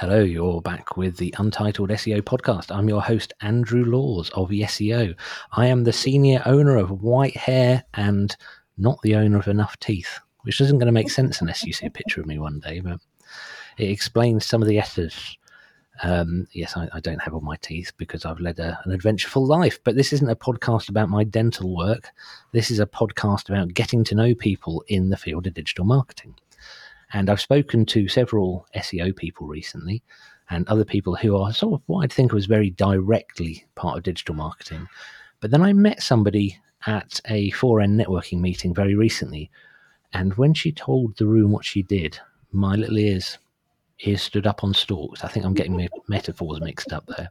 Hello, you're back with the Untitled SEO podcast. I'm your host, Andrew Laws of SEO. I am the senior owner of white hair and not the owner of enough teeth, which isn't going to make sense unless you see a picture of me one day, but it explains some of the S's. Um, yes, I, I, don't have all my teeth because I've led a, an adventureful life, but this isn't a podcast about my dental work. This is a podcast about getting to know people in the field of digital marketing. And I've spoken to several SEO people recently and other people who are sort of what I'd think was very directly part of digital marketing. But then I met somebody at a 4N networking meeting very recently. And when she told the room what she did, my little ears ears stood up on stalks. I think I'm getting my metaphors mixed up there.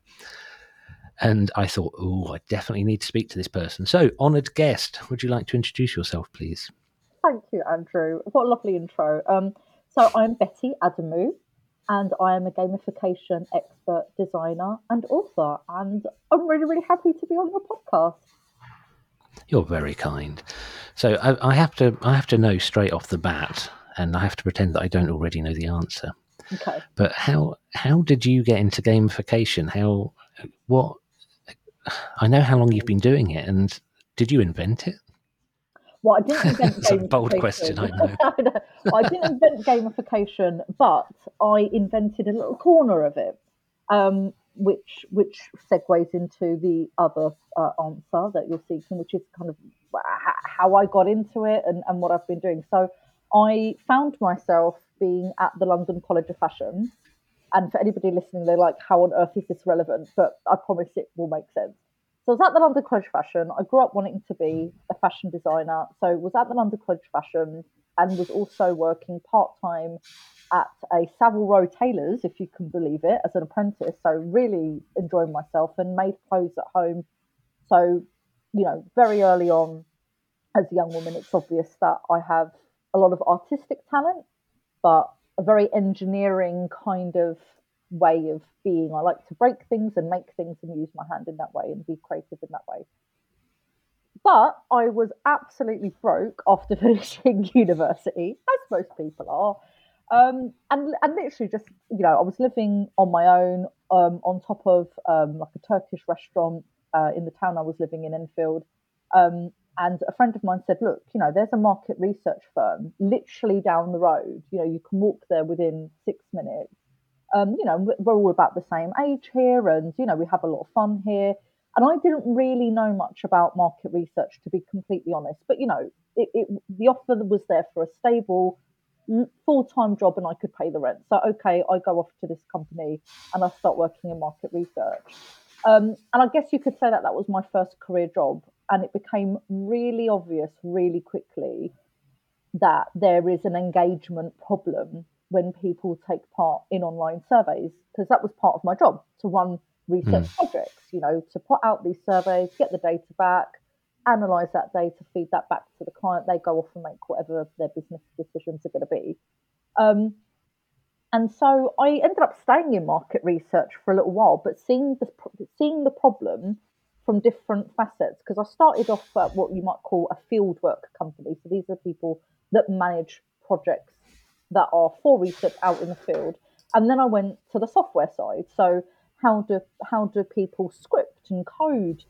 And I thought, oh, I definitely need to speak to this person. So, honoured guest, would you like to introduce yourself, please? Thank you, Andrew. What a lovely intro. Um, so I'm Betty Adamou, and I am a gamification expert, designer, and author. And I'm really, really happy to be on your podcast. You're very kind. So I, I have to, I have to know straight off the bat, and I have to pretend that I don't already know the answer. Okay. But how how did you get into gamification? How what? I know how long you've been doing it, and did you invent it? Well, I didn't invent It's a bold question, I know. I didn't invent gamification, but I invented a little corner of it, um, which which segues into the other uh, answer that you're seeking, which is kind of how I got into it and, and what I've been doing. So I found myself being at the London College of Fashion. And for anybody listening, they're like, how on earth is this relevant? But I promise it will make sense. So I was at the London College Fashion. I grew up wanting to be a fashion designer. So was at the London College Fashion and was also working part time at a Savile Row Tailors, if you can believe it, as an apprentice. So really enjoying myself and made clothes at home. So, you know, very early on as a young woman, it's obvious that I have a lot of artistic talent, but a very engineering kind of way of being. I like to break things and make things and use my hand in that way and be creative in that way. But I was absolutely broke after finishing university, as most people are. Um, and and literally just you know I was living on my own um, on top of um, like a Turkish restaurant uh, in the town I was living in Enfield, um, and a friend of mine said, look, you know, there's a market research firm literally down the road. You know, you can walk there within six minutes. Um, you know, we're all about the same age here, and you know, we have a lot of fun here. And I didn't really know much about market research, to be completely honest. But you know, it, it, the offer was there for a stable, full-time job, and I could pay the rent. So okay, I go off to this company and I start working in market research. Um, and I guess you could say that that was my first career job, and it became really obvious really quickly that there is an engagement problem when people take part in online surveys because that was part of my job to run research mm. projects you know to put out these surveys get the data back analyze that data feed that back to the client they go off and make whatever their business decisions are going to be um, and so I ended up staying in market research for a little while, but seeing the seeing the problem from different facets because I started off at what you might call a fieldwork company. So these are people that manage projects that are for research out in the field. And then I went to the software side. So how do how do people script and code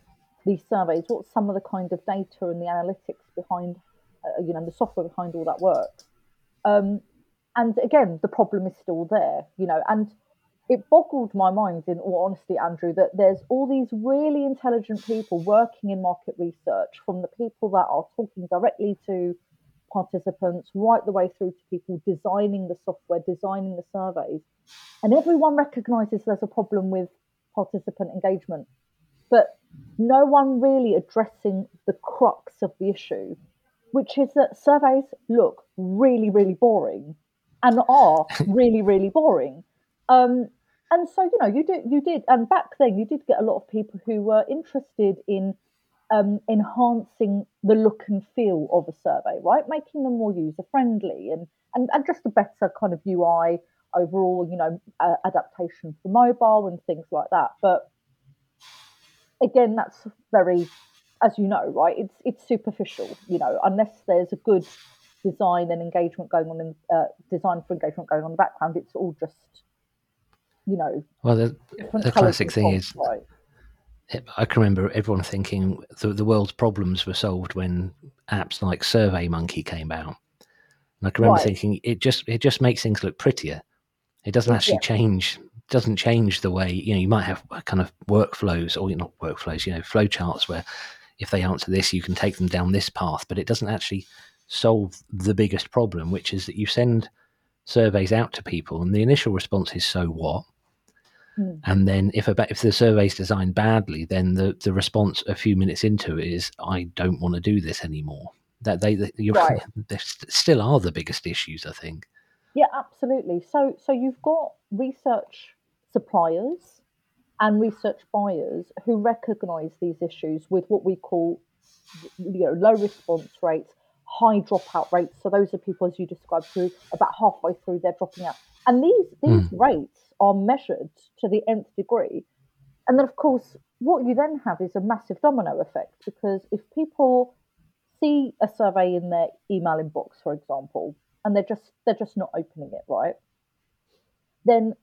these surveys? What's some of the kind of data and the analytics behind, uh, you know, the software behind all that work? Um, and again, the problem is still there, you know, and it boggled my mind, in all honesty, Andrew, that there's all these really intelligent people working in market research, from the people that are talking directly to participants, right the way through to people designing the software, designing the surveys. And everyone recognizes there's a problem with participant engagement, but no one really addressing the crux of the issue, which is that surveys look really, really boring and are really, really boring. Um, and so you know you did you did and back then you did get a lot of people who were interested in um, enhancing the look and feel of a survey right making them more user friendly and, and and just a better kind of ui overall you know uh, adaptation for mobile and things like that but again that's very as you know right it's it's superficial you know unless there's a good design and engagement going on in uh, design for engagement going on in the background it's all just you know. Well, the, the classic thing is, right? I can remember everyone thinking the, the world's problems were solved when apps like Survey Monkey came out. And I can remember right. thinking it just it just makes things look prettier. It doesn't actually yeah. change doesn't change the way you know you might have kind of workflows or not workflows you know flowcharts where if they answer this you can take them down this path but it doesn't actually solve the biggest problem which is that you send surveys out to people and the initial response is so what mm. and then if a, if the survey is designed badly then the the response a few minutes into it is i don't want to do this anymore that they, they, right. they still are the biggest issues i think yeah absolutely so so you've got research suppliers and research buyers who recognize these issues with what we call you know, low response rates, high dropout rates. So those are people, as you described, who about halfway through they're dropping out. And these these mm. rates are measured to the nth degree. And then, of course, what you then have is a massive domino effect because if people see a survey in their email inbox, for example, and they're just they're just not opening it, right? Then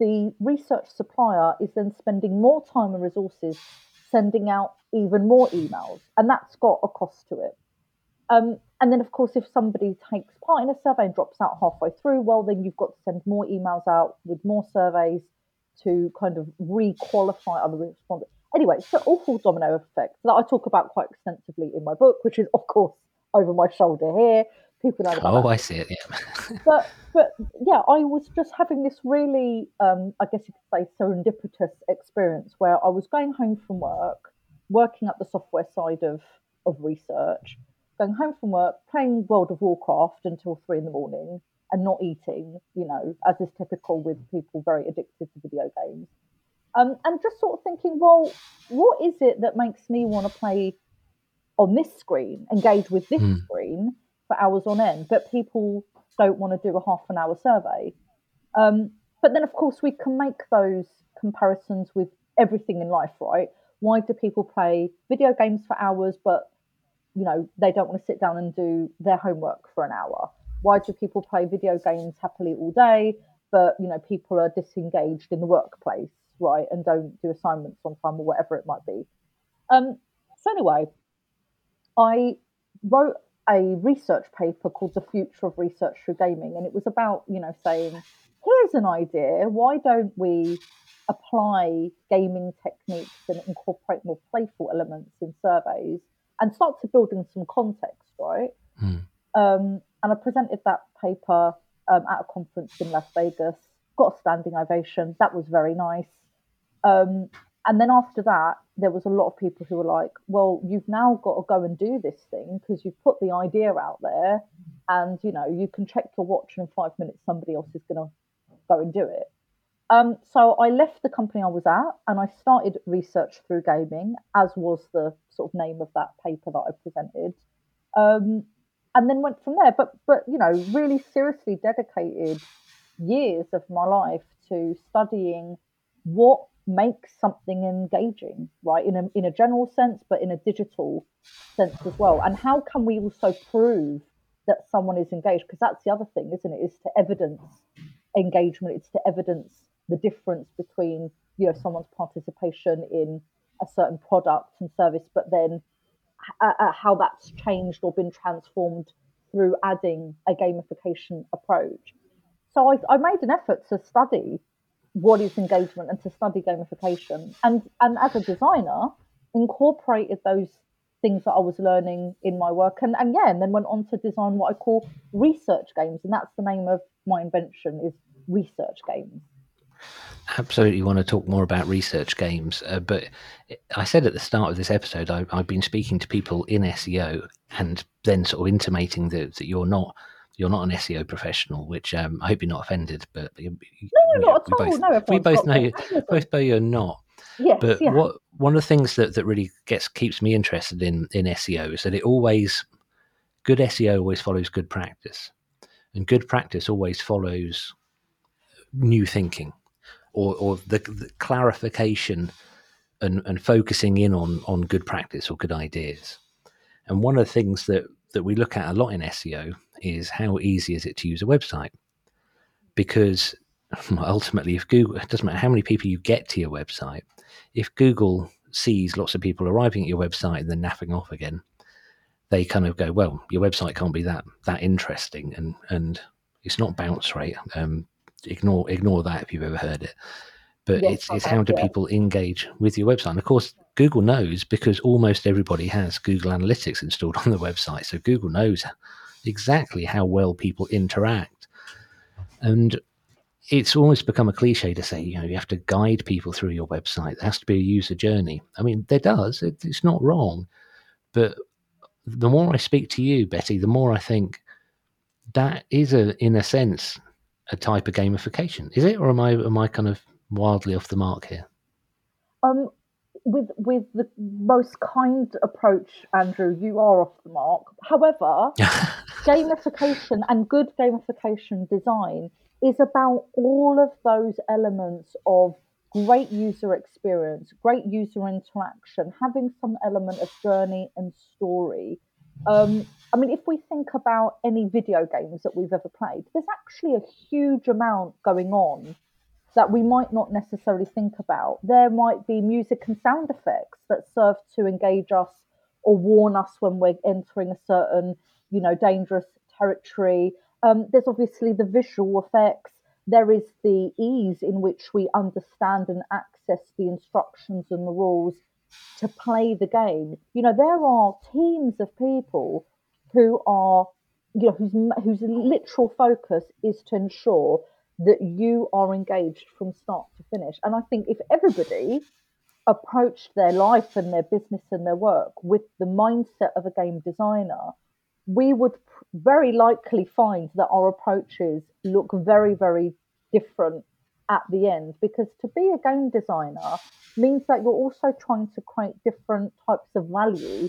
the research supplier is then spending more time and resources sending out even more emails, and that's got a cost to it. Um, and then, of course, if somebody takes part in a survey and drops out halfway through, well, then you've got to send more emails out with more surveys to kind of re-qualify other respondents. Anyway, it's an awful domino effect that I talk about quite extensively in my book, which is, of course, over my shoulder here people know. Oh, that. I see it. Yeah. but but yeah, I was just having this really, um, I guess you could say, serendipitous experience where I was going home from work, working at the software side of of research, going home from work, playing World of Warcraft until three in the morning, and not eating. You know, as is typical with people very addicted to video games. Um, and just sort of thinking, well, what is it that makes me want to play on this screen, engage with this mm. screen, for hours on end, but people don't want to do a half an hour survey. Um, but then, of course, we can make those comparisons with everything in life, right? Why do people play video games for hours, but you know they don't want to sit down and do their homework for an hour? Why do people play video games happily all day, but you know people are disengaged in the workplace, right, and don't do assignments on time or whatever it might be? Um, so anyway, I wrote a research paper called The Future of Research Through Gaming. And it was about, you know, saying, here's an idea. Why don't we apply gaming techniques and incorporate more playful elements in surveys and start to build in some context, right? Mm. Um, and I presented that paper um, at a conference in Las Vegas, got a standing ovation. That was very nice. Um, and then after that, there was a lot of people who were like, well, you've now got to go and do this thing because you've put the idea out there and, you know, you can check your watch and in five minutes somebody else is going to go and do it. Um, so I left the company I was at and I started research through gaming, as was the sort of name of that paper that I presented. Um, and then went from there. But, but, you know, really seriously dedicated years of my life to studying what makes something engaging, right? In a in a general sense, but in a digital sense as well. And how can we also prove that someone is engaged? Because that's the other thing, isn't it? Is to evidence engagement. It's to evidence the difference between you know someone's participation in a certain product and service, but then uh, uh, how that's changed or been transformed through adding a gamification approach. So I, I made an effort to study what is engagement and to study gamification. And and as a designer, incorporated those things that I was learning in my work and, and yeah, and then went on to design what I call research games. And that's the name of my invention is research games. Absolutely want to talk more about research games. Uh, but I said at the start of this episode, I, have been speaking to people in SEO and then sort of intimating that, that you're not you're not an SEO professional, which um, I hope you're not offended. But you, no, not at all. Both, no, we both know you, both know you're not. Yes, but yeah. what one of the things that, that really gets keeps me interested in in SEO is that it always good SEO always follows good practice, and good practice always follows new thinking, or or the, the clarification and, and focusing in on on good practice or good ideas. And one of the things that that we look at a lot in SEO is how easy is it to use a website? Because ultimately, if Google, it doesn't matter how many people you get to your website, if Google sees lots of people arriving at your website and then napping off again, they kind of go, well, your website can't be that that interesting, and and it's not bounce rate. Um, ignore ignore that if you've ever heard it. But yes, it's it's how do people engage with your website? And of course, Google knows because almost everybody has Google Analytics installed on the website, so Google knows exactly how well people interact. And it's almost become a cliche to say, you know, you have to guide people through your website. There has to be a user journey. I mean, there does. It, it's not wrong. But the more I speak to you, Betty, the more I think that is a, in a sense, a type of gamification. Is it, or am I am I kind of wildly off the mark here? Um, with with the most kind approach, Andrew, you are off the mark. However, gamification and good gamification design is about all of those elements of great user experience, great user interaction, having some element of journey and story. Um, I mean, if we think about any video games that we've ever played, there's actually a huge amount going on that we might not necessarily think about. There might be music and sound effects that serve to engage us or warn us when we're entering a certain, you know, dangerous territory. Um, there's obviously the visual effects. There is the ease in which we understand and access the instructions and the rules to play the game. You know, there are teams of people who are, you know, whose whose literal focus is to ensure that you are engaged from start to finish. And I think if everybody approached their life and their business and their work with the mindset of a game designer, we would very likely find that our approaches look very, very different at the end because to be a game designer means that you're also trying to create different types of value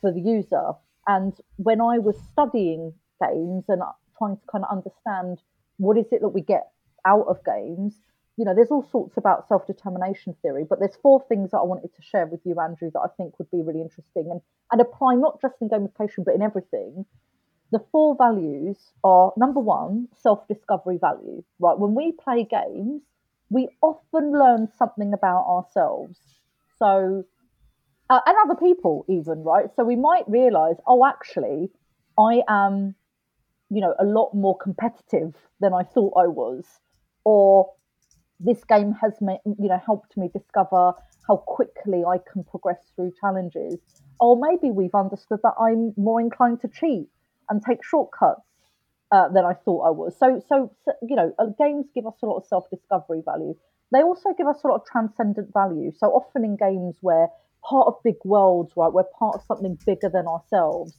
for the user. And when I was studying games and trying to kind of understand what is it that we get out of games? You know, there's all sorts about self determination theory, but there's four things that I wanted to share with you, Andrew, that I think would be really interesting and, and apply not just in gamification, but in everything. The four values are number one, self discovery value, right? When we play games, we often learn something about ourselves. So, uh, and other people, even, right? So we might realize, oh, actually, I am you know a lot more competitive than I thought I was, or this game has made, you know helped me discover how quickly I can progress through challenges. Or maybe we've understood that I'm more inclined to cheat and take shortcuts uh, than I thought I was. So, so, so you know, uh, games give us a lot of self-discovery value. They also give us a lot of transcendent value. So often in games where part of big worlds, right, we're part of something bigger than ourselves.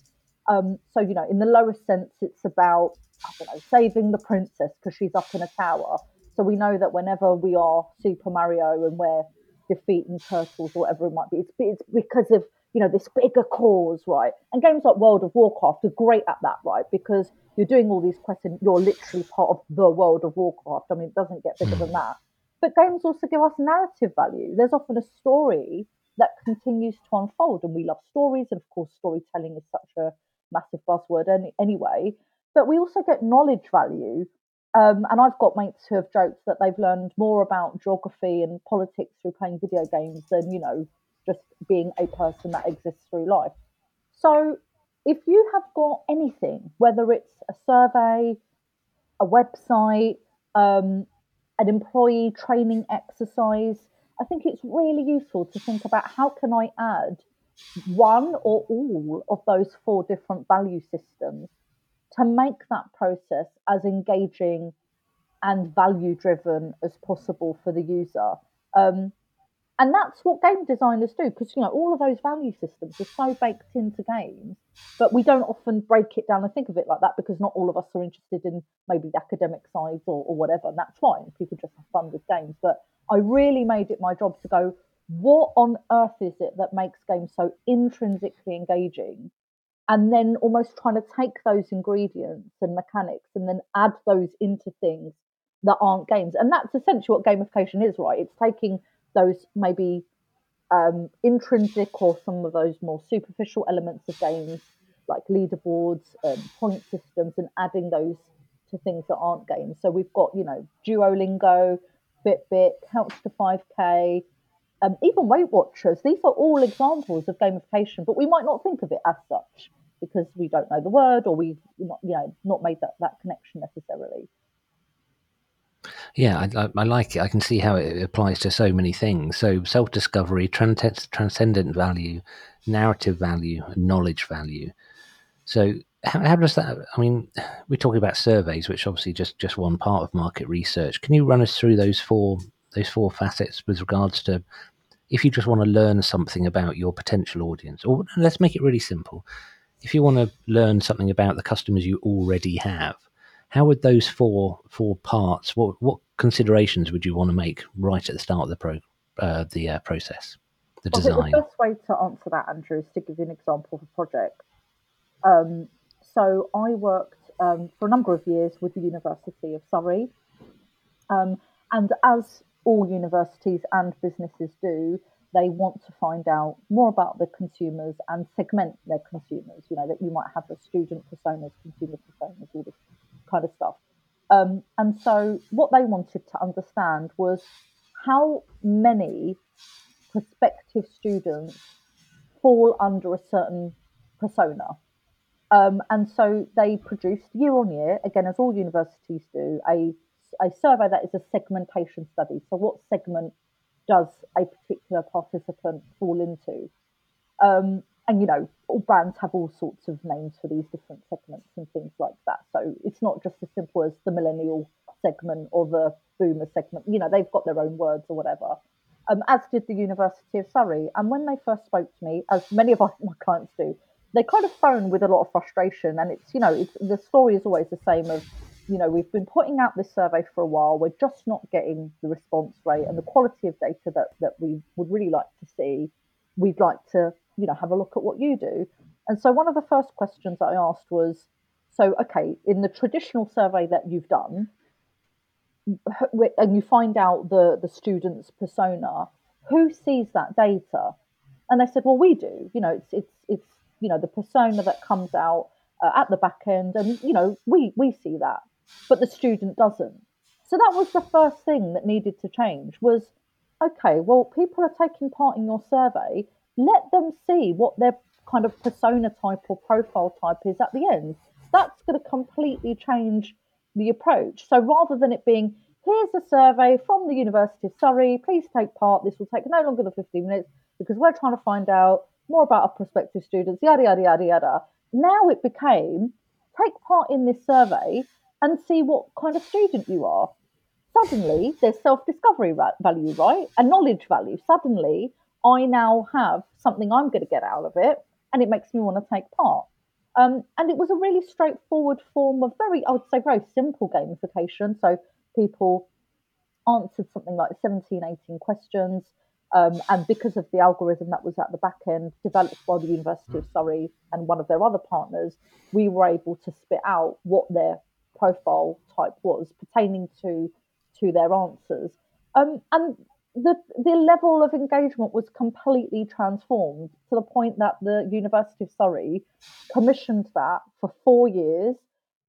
Um, so, you know, in the lowest sense, it's about, I don't know, saving the princess because she's up in a tower. So we know that whenever we are Super Mario and we're defeating turtles or whatever it might be, it's, it's because of, you know, this bigger cause, right? And games like World of Warcraft are great at that, right? Because you're doing all these quests and you're literally part of the World of Warcraft. I mean, it doesn't get bigger than hmm. that. But games also give us narrative value. There's often a story that continues to unfold, and we love stories. And of course, storytelling is such a massive buzzword any, anyway. But we also get knowledge value. Um, and I've got mates who have joked that they've learned more about geography and politics through playing video games than, you know, just being a person that exists through life. So if you have got anything, whether it's a survey, a website, um, an employee training exercise, I think it's really useful to think about how can I add one or all of those four different value systems to make that process as engaging and value driven as possible for the user. Um, and that's what game designers do because you know all of those value systems are so baked into games but we don't often break it down and think of it like that because not all of us are interested in maybe the academic sides or, or whatever and that's fine people just have fun with games but i really made it my job to go what on earth is it that makes games so intrinsically engaging? And then almost trying to take those ingredients and mechanics and then add those into things that aren't games. And that's essentially what gamification is, right? It's taking those maybe um, intrinsic or some of those more superficial elements of games like leaderboards and point systems and adding those to things that aren't games. So we've got, you know, Duolingo, Fitbit, Couch to 5K, um, even Weight Watchers. These are all examples of gamification, but we might not think of it as such because we don't know the word or we've not, you know, not made that, that connection necessarily. Yeah, I, I, like it. I can see how it applies to so many things. So self discovery, trans- transcendent value, narrative value, knowledge value. So how, how, does that? I mean, we're talking about surveys, which obviously just just one part of market research. Can you run us through those four those four facets with regards to if you just want to learn something about your potential audience, or let's make it really simple. If you want to learn something about the customers you already have, how would those four four parts? What what considerations would you want to make right at the start of the pro uh, the uh, process, the well, design? the best way to answer that, Andrew, is to give you an example of a project. Um, so I worked um, for a number of years with the University of Surrey, um, and as all universities and businesses do, they want to find out more about the consumers and segment their consumers. You know that you might have a student personas, consumer personas, all this kind of stuff. Um, and so, what they wanted to understand was how many prospective students fall under a certain persona. Um, and so they produced year on year, again, as all universities do, a, a survey that is a segmentation study. So, what segment does a particular participant fall into? Um, and you know, all brands have all sorts of names for these different segments and things like that. So it's not just as simple as the millennial segment or the boomer segment. You know, they've got their own words or whatever. Um, as did the University of Surrey. And when they first spoke to me, as many of my clients do, they kind of phone with a lot of frustration. And it's, you know, it's, the story is always the same of, you know, we've been putting out this survey for a while. We're just not getting the response rate and the quality of data that, that we would really like to see. We'd like to you know, have a look at what you do. And so one of the first questions I asked was, so okay, in the traditional survey that you've done, and you find out the the student's persona, who sees that data? And they said, well, we do. You know, it's it's it's you know the persona that comes out uh, at the back end, and you know we we see that, but the student doesn't. So that was the first thing that needed to change. Was okay. Well, people are taking part in your survey let them see what their kind of persona type or profile type is at the end. That's going to completely change the approach. So rather than it being, here's a survey from the University of Surrey, please take part. This will take no longer than 15 minutes because we're trying to find out more about our prospective students, yada, yada, yada, yada. Now it became take part in this survey and see what kind of student you are. Suddenly, there's self discovery value, right? And knowledge value. Suddenly, I now have something I'm going to get out of it, and it makes me want to take part. Um, and it was a really straightforward form of very, I would say, very simple gamification. So people answered something like 17, 18 questions. Um, and because of the algorithm that was at the back end, developed by the University of Surrey and one of their other partners, we were able to spit out what their profile type was pertaining to to their answers. Um, and the the level of engagement was completely transformed to the point that the University of Surrey commissioned that for four years.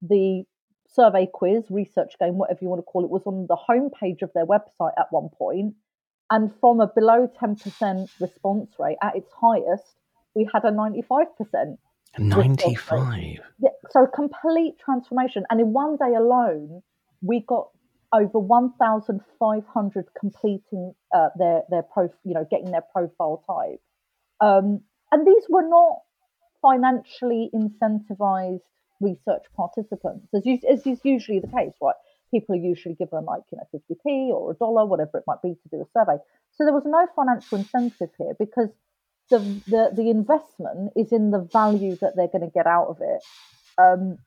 The survey quiz, research game, whatever you want to call it, was on the homepage of their website at one point. And from a below 10% response rate at its highest, we had a 95%. 95. Yeah, so complete transformation. And in one day alone, we got over 1,500 completing uh, their their prof, you know, getting their profile type, um, and these were not financially incentivized research participants, as, you, as is usually the case, right? People are usually given like you know 50p or a dollar, whatever it might be, to do a survey. So there was no financial incentive here because the the, the investment is in the value that they're going to get out of it. Um,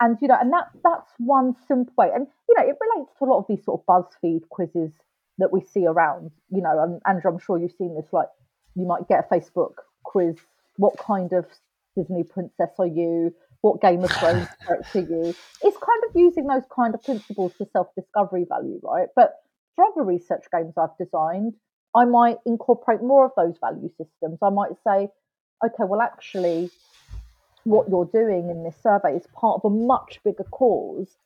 and you know, and that that's one simple way. And you know, it relates to a lot of these sort of BuzzFeed quizzes that we see around. You know, and Andrew, I'm sure you've seen this. Like, you might get a Facebook quiz. What kind of Disney princess are you? What Game of Thrones character are you? It's kind of using those kind of principles for self-discovery value, right? But for other research games I've designed, I might incorporate more of those value systems. I might say, okay, well, actually, what you're doing in this survey is part of a much bigger cause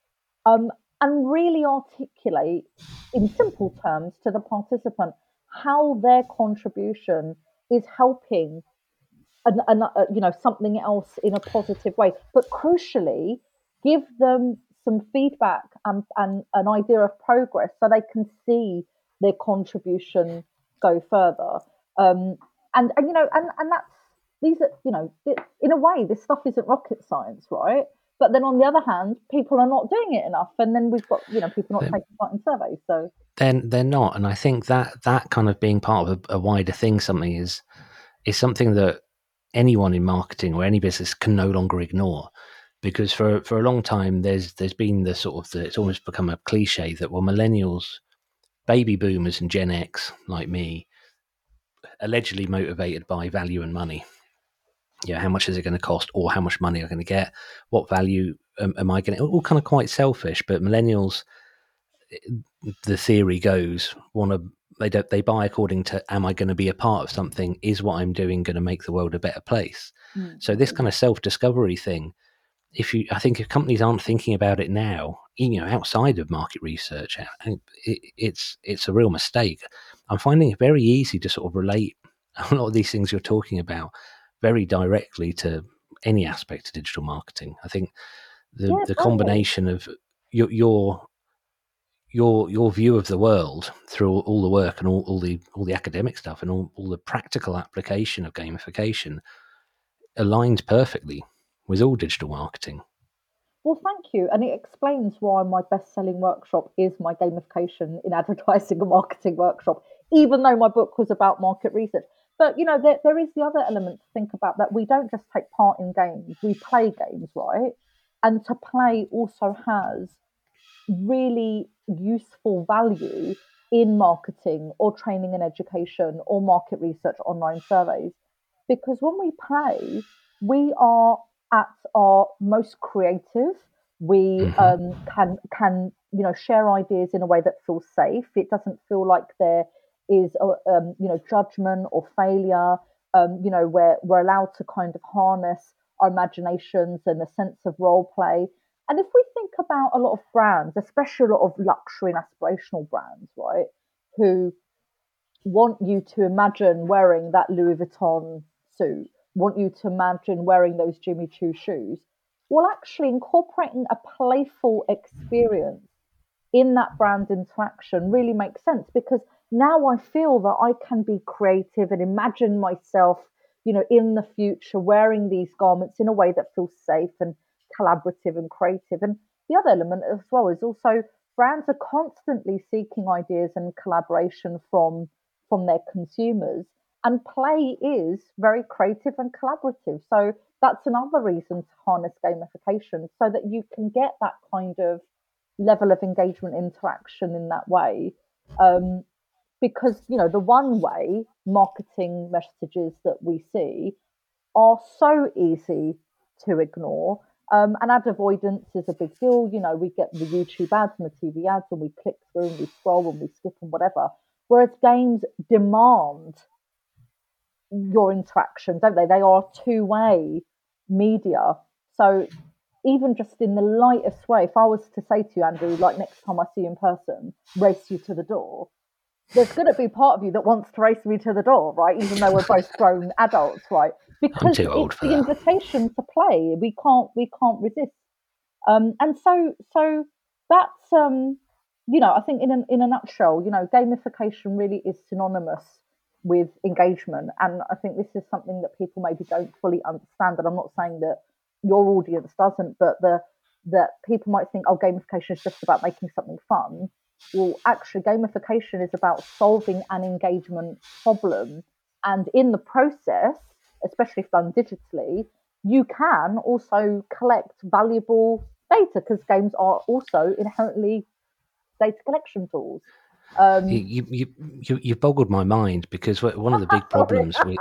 um, and really articulate in simple terms to the participant how their contribution is helping an, an, uh, you know something else in a positive way. But crucially give them some feedback and, and an idea of progress so they can see their contribution go further. Um, and and you know and and that's these are you know in a way this stuff isn't rocket science right? But then on the other hand people are not doing it enough and then we've got you know people not taking part in surveys so. Then they're not and i think that that kind of being part of a, a wider thing something is is something that anyone in marketing or any business can no longer ignore. Because for for a long time there's there's been the sort of the, it's almost become a cliche that well millennials baby boomers and gen x like me allegedly motivated by value and money yeah how much is it going to cost or how much money i going to get what value am, am i going to all kind of quite selfish but millennials eh, the theory goes want to they don't they buy according to am I going to be a part of something? Is what I'm doing going to make the world a better place? Mm. So this kind of self discovery thing, if you I think if companies aren't thinking about it now, you know, outside of market research, eh, eh, it, it's it's a real mistake. I'm finding it very easy to sort of relate a lot of these things you're talking about very directly to any aspect of digital marketing. I think the yeah, the combination of your your your your view of the world through all, all the work and all, all, the all the academic stuff and all, all the practical application of gamification aligns perfectly with all digital marketing. Well, thank you. And it explains why my best selling workshop is my gamification in advertising and marketing workshop, even though my book was about market research. But, you know, there, there is the other element to think about that we don't just take part in games, we play games, right? And to play also has really useful value in marketing or training and education or market research online surveys. Because when we play, we are at our most creative. We mm-hmm. um, can can you know share ideas in a way that feels safe. It doesn't feel like there is um, you know judgment or failure. Um, you know we're we're allowed to kind of harness our imaginations and the sense of role play and if we think about a lot of brands, especially a lot of luxury and aspirational brands, right, who want you to imagine wearing that Louis Vuitton suit, want you to imagine wearing those Jimmy Choo shoes, well, actually incorporating a playful experience in that brand interaction really makes sense because now I feel that I can be creative and imagine myself, you know, in the future wearing these garments in a way that feels safe and collaborative and creative. And the other element as well is also brands are constantly seeking ideas and collaboration from from their consumers. And play is very creative and collaborative. So that's another reason to harness gamification so that you can get that kind of level of engagement interaction in that way. Um, because you know the one way marketing messages that we see are so easy to ignore um, and ad avoidance is a big deal. You know, we get the YouTube ads and the TV ads, and we click through and we scroll and we skip and whatever. Whereas games demand your interaction, don't they? They are two way media. So even just in the lightest way, if I was to say to you, Andrew, like next time I see you in person, race you to the door, there's going to be part of you that wants to race me to the door, right? Even though we're both grown adults, right? because it's the that. invitation to play. We can't we can't resist. Um, and so so that's um, you know I think in a, in a nutshell, you know, gamification really is synonymous with engagement, and I think this is something that people maybe don't fully understand. And I'm not saying that your audience doesn't, but the that people might think, oh, gamification is just about making something fun. Well, actually, gamification is about solving an engagement problem, and in the process, especially if done digitally, you can also collect valuable data because games are also inherently data collection tools. Um, you, you, you, you boggled my mind because one of the big problems with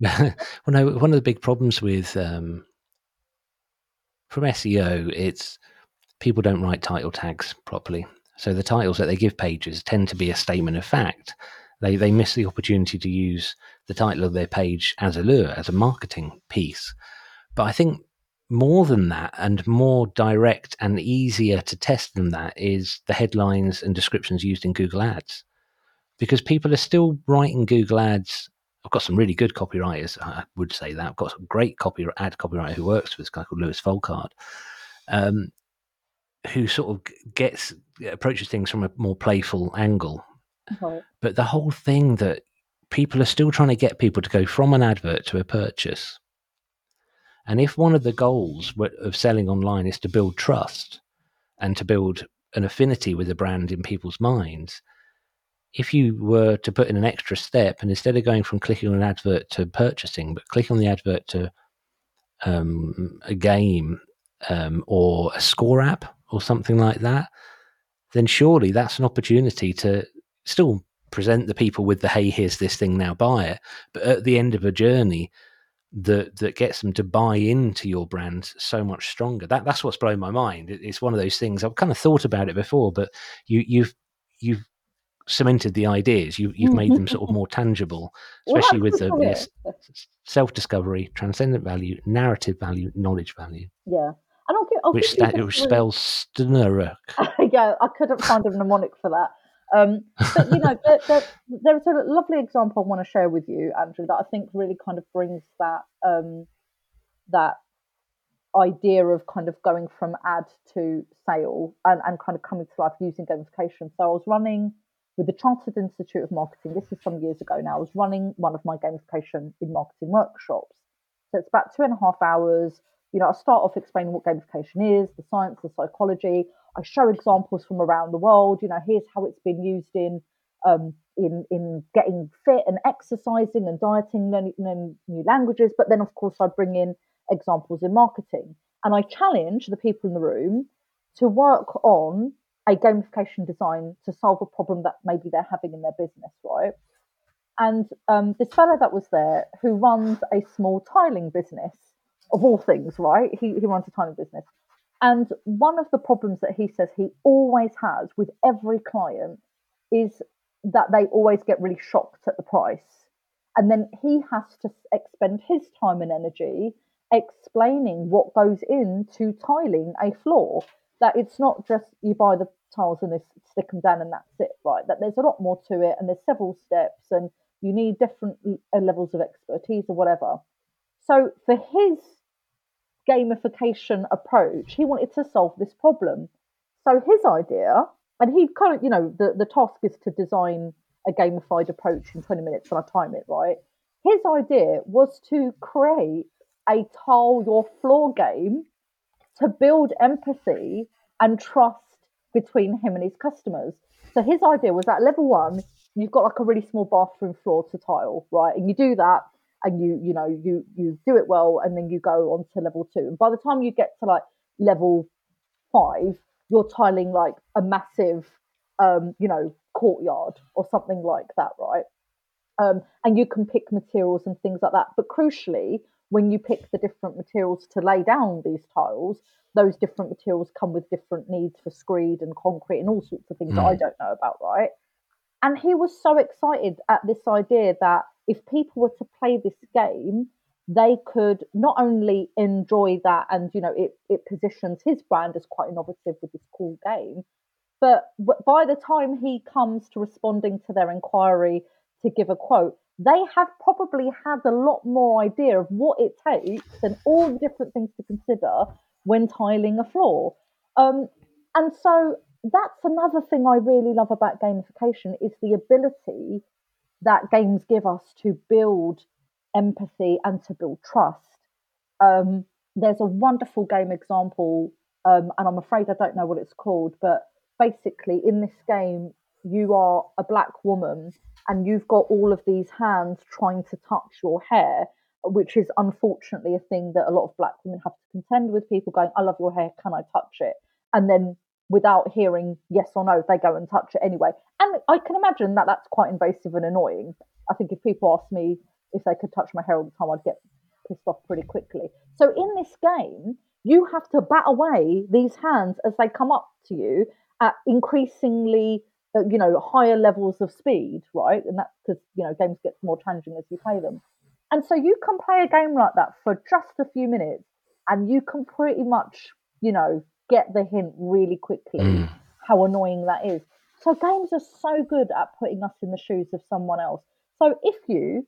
well, no, one of the big problems with um, from SEO, it's people don't write title tags properly. So the titles that they give pages tend to be a statement of fact. They they miss the opportunity to use the title of their page as a lure, as a marketing piece. But I think more than that and more direct and easier to test than that is the headlines and descriptions used in Google Ads. Because people are still writing Google Ads. I've got some really good copywriters, I would say that. I've got a great copy ad copywriter who works with this guy called Lewis Folkard, um, who sort of gets approaches things from a more playful angle. Right. But the whole thing that people are still trying to get people to go from an advert to a purchase and if one of the goals of selling online is to build trust and to build an affinity with a brand in people's minds, if you were to put in an extra step and instead of going from clicking on an advert to purchasing, but clicking on the advert to um, a game um, or a score app or something like that, then surely that's an opportunity to still present the people with the hey, here's this thing now, buy it. But at the end of a journey, that that gets them to buy into your brand so much stronger. That that's what's blown my mind. It, it's one of those things I've kind of thought about it before, but you you've you've cemented the ideas. You you've made them sort of more tangible, especially well, with the, the self discovery, transcendent value, narrative value, knowledge value. Yeah. Which, sta- which spells Stnuruk. yeah, I couldn't find a mnemonic for that. Um, but you know, there, there, there's a lovely example I want to share with you, Andrew, that I think really kind of brings that um, that idea of kind of going from ad to sale and, and kind of coming to life using gamification. So I was running with the Chartered Institute of Marketing. This is some years ago now. I was running one of my gamification in marketing workshops. So it's about two and a half hours. You know, I start off explaining what gamification is, the science, the psychology. I show examples from around the world. You know, here's how it's been used in um, in in getting fit and exercising and dieting, learning, learning new languages. But then, of course, I bring in examples in marketing, and I challenge the people in the room to work on a gamification design to solve a problem that maybe they're having in their business, right? And um, this fellow that was there, who runs a small tiling business, of all things, right? He, he runs a tiling business. And one of the problems that he says he always has with every client is that they always get really shocked at the price. And then he has to expend his time and energy explaining what goes into tiling a floor. That it's not just you buy the tiles and they stick them down and that's it, right? That there's a lot more to it and there's several steps and you need different uh, levels of expertise or whatever. So for his gamification approach. He wanted to solve this problem. So his idea, and he kind of, you know, the, the task is to design a gamified approach in 20 minutes and I time it, right? His idea was to create a tile your floor game to build empathy and trust between him and his customers. So his idea was that level one, you've got like a really small bathroom floor to tile, right? And you do that and you you know you you do it well and then you go on to level two and by the time you get to like level five you're tiling like a massive um you know courtyard or something like that right um and you can pick materials and things like that but crucially when you pick the different materials to lay down these tiles those different materials come with different needs for screed and concrete and all sorts of things mm. that I mm. don't know about right and he was so excited at this idea that if people were to play this game, they could not only enjoy that and you know it, it positions his brand as quite innovative with this cool game but by the time he comes to responding to their inquiry to give a quote they have probably had a lot more idea of what it takes and all the different things to consider when tiling a floor. Um, and so that's another thing i really love about gamification is the ability that games give us to build empathy and to build trust. Um, there's a wonderful game example, um, and I'm afraid I don't know what it's called, but basically, in this game, you are a black woman and you've got all of these hands trying to touch your hair, which is unfortunately a thing that a lot of black women have to contend with. People going, I love your hair, can I touch it? And then without hearing yes or no, they go and touch it anyway. And I can imagine that that's quite invasive and annoying. I think if people asked me if they could touch my hair all the time, I'd get pissed off pretty quickly. So in this game, you have to bat away these hands as they come up to you at increasingly, uh, you know, higher levels of speed, right? And that's because you know games get more challenging as you play them. And so you can play a game like that for just a few minutes and you can pretty much, you know, get the hint really quickly Mm. how annoying that is. So games are so good at putting us in the shoes of someone else. So if you,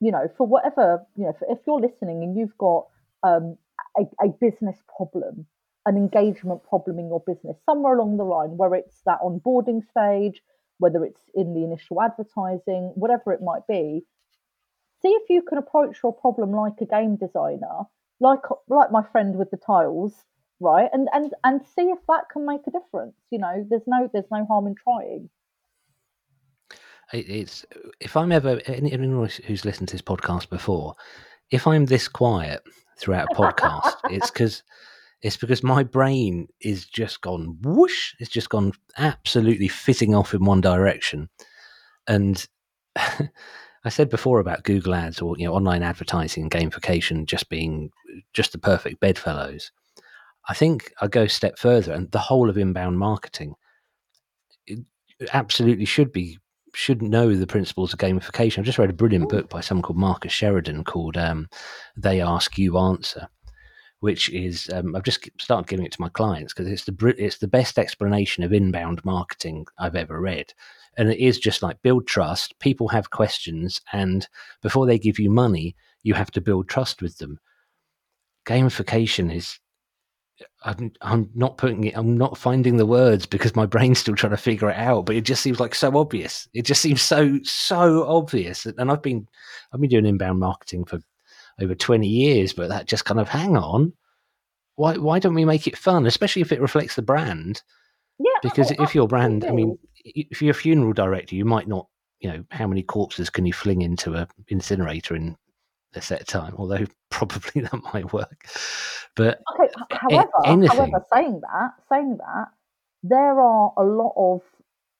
you know, for whatever, you know, if you're listening and you've got um, a, a business problem, an engagement problem in your business, somewhere along the line, where it's that onboarding stage, whether it's in the initial advertising, whatever it might be, see if you can approach your problem like a game designer, like like my friend with the tiles, right? And and and see if that can make a difference. You know, there's no there's no harm in trying. It's if I'm ever anyone who's listened to this podcast before, if I'm this quiet throughout a podcast, it's because it's because my brain is just gone whoosh. It's just gone absolutely fitting off in one direction, and. I said before about Google Ads or you know online advertising and gamification just being just the perfect bedfellows. I think I go a step further, and the whole of inbound marketing absolutely should be should know the principles of gamification. I've just read a brilliant book by someone called Marcus Sheridan called um, "They Ask You Answer," which is um, I've just started giving it to my clients because it's the it's the best explanation of inbound marketing I've ever read. And it is just like build trust people have questions and before they give you money you have to build trust with them. Gamification is I'm, I'm not putting it i'm not finding the words because my brain's still trying to figure it out but it just seems like so obvious. It just seems so so obvious. And i've been i've been doing inbound marketing for over 20 years but that just kind of hang on why why don't we make it fun? Especially if it reflects the brand. Yeah because if your brand i mean if you're a funeral director, you might not, you know, how many corpses can you fling into a incinerator in a set time? Although probably that might work. But okay, however, anything. however, saying that, saying that, there are a lot of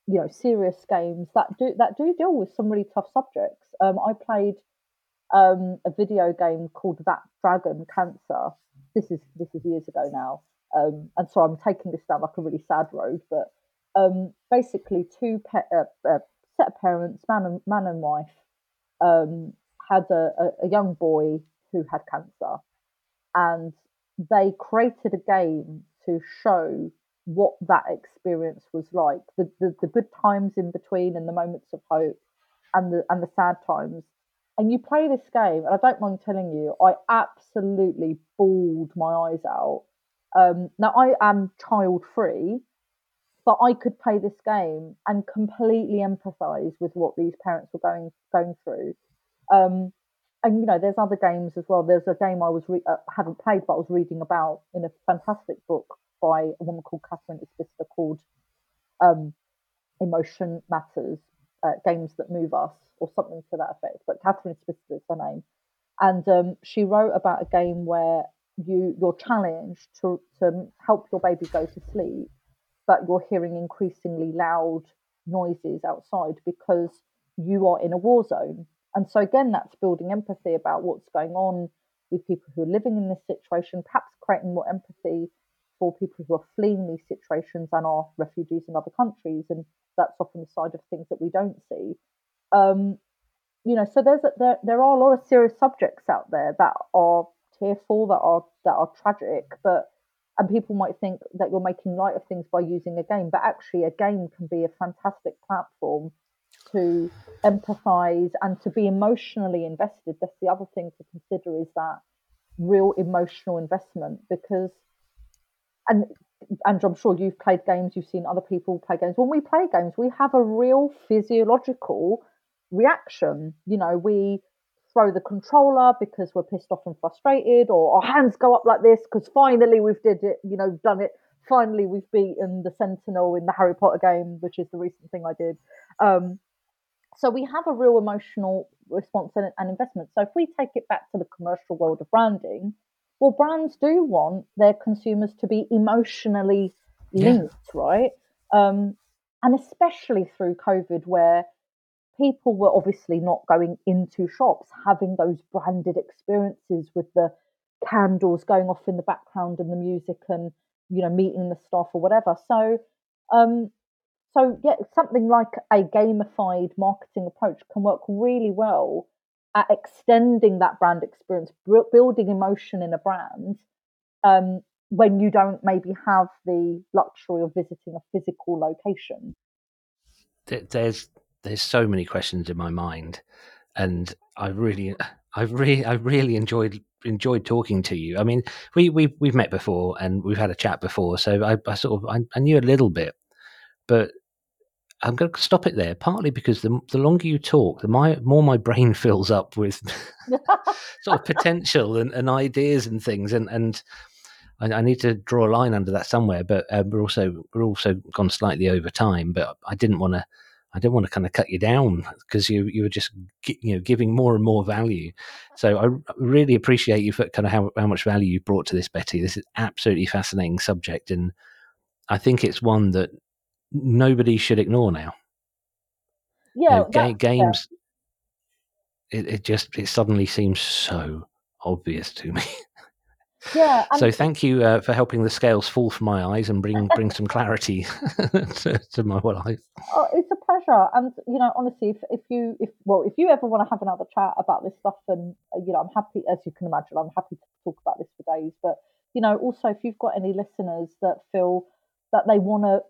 you know serious games that do that do deal with some really tough subjects. Um, I played um, a video game called That Dragon Cancer. This is this is years ago now. Um, and so I'm taking this down like a really sad road, but um, basically two pe- uh, uh, set of parents, man and man and wife, um, had a, a, a, young boy who had cancer, and they created a game to show what that experience was like, the, the, the good times in between, and the moments of hope, and the and the sad times. And you play this game, and I don't mind telling you, I absolutely bawled my eyes out. Um, now I am child free, but I could play this game and completely empathise with what these parents were going going through. Um, and you know, there's other games as well. There's a game I was re- uh, hadn't played, but I was reading about in a fantastic book by a woman called Katherine Isbister called um, "Emotion Matters: uh, Games That Move Us" or something to that effect. But Katherine Isbister is her name, and um, she wrote about a game where you you're challenged to to help your baby go to sleep but you're hearing increasingly loud noises outside because you are in a war zone. And so, again, that's building empathy about what's going on with people who are living in this situation, perhaps creating more empathy for people who are fleeing these situations and are refugees in other countries. And that's often the side of things that we don't see. Um, you know, so there's a, there there are a lot of serious subjects out there that are tearful, that are that are tragic, but and people might think that you're making light of things by using a game, but actually, a game can be a fantastic platform to empathize and to be emotionally invested. That's the other thing to consider is that real emotional investment because, and and I'm sure you've played games, you've seen other people play games. When we play games, we have a real physiological reaction. You know, we throw the controller because we're pissed off and frustrated, or our hands go up like this because finally we've did it, you know, done it. Finally, we've beaten the Sentinel in the Harry Potter game, which is the recent thing I did. Um, so we have a real emotional response and, and investment. So if we take it back to the commercial world of branding, well, brands do want their consumers to be emotionally linked, yeah. right? Um, and especially through COVID, where people were obviously not going into shops having those branded experiences with the candles going off in the background and the music and you know meeting the staff or whatever so um so yeah something like a gamified marketing approach can work really well at extending that brand experience building emotion in a brand um, when you don't maybe have the luxury of visiting a physical location? There's there's so many questions in my mind, and I really, I've really, I really enjoyed enjoyed talking to you. I mean, we we we've met before and we've had a chat before, so I, I sort of I, I knew a little bit, but I'm going to stop it there. Partly because the the longer you talk, the my, more my brain fills up with sort of potential and, and ideas and things, and and I, I, need to draw a line under that somewhere. But uh, we're also we're also gone slightly over time. But I didn't want to I didn't want to kind of cut you down because you you were just you know giving more and more value. So I really appreciate you for kind of how how much value you brought to this, Betty. This is absolutely fascinating subject, and I think it's one that nobody should ignore now. Yeah, you know, ga- games. Yeah. It, it just it suddenly seems so obvious to me. Yeah. so thank you uh, for helping the scales fall from my eyes and bring bring some clarity to, to, my life. Oh, it's a pleasure, and you know, honestly, if, if you if well, if you ever want to have another chat about this stuff, and uh, you know, I'm happy as you can imagine, I'm happy to talk about this for days. But you know, also if you've got any listeners that feel that they want to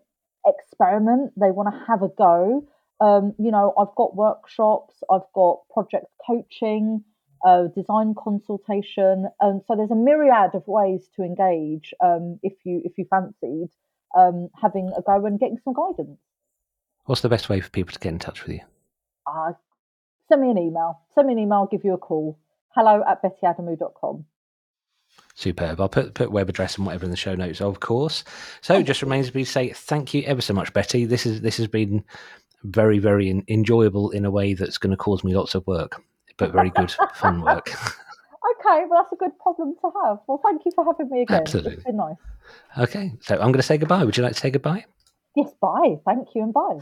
experiment, they want to have a go. Um, you know, I've got workshops, I've got project coaching, uh, design consultation, and so there's a myriad of ways to engage um, if you if you fancied um, having a go and getting some guidance. What's the best way for people to get in touch with you? Uh, send me an email. Send me an email. I'll give you a call. Hello at bettyadamou.com. Superb. I'll put put web address and whatever in the show notes, of course. So it just remains me to say thank you ever so much, Betty. This is this has been very very in, enjoyable in a way that's going to cause me lots of work, but very good fun work. okay, well that's a good problem to have. Well, thank you for having me again. Absolutely, it's been nice. Okay, so I'm going to say goodbye. Would you like to say goodbye? Yes, bye. Thank you and bye.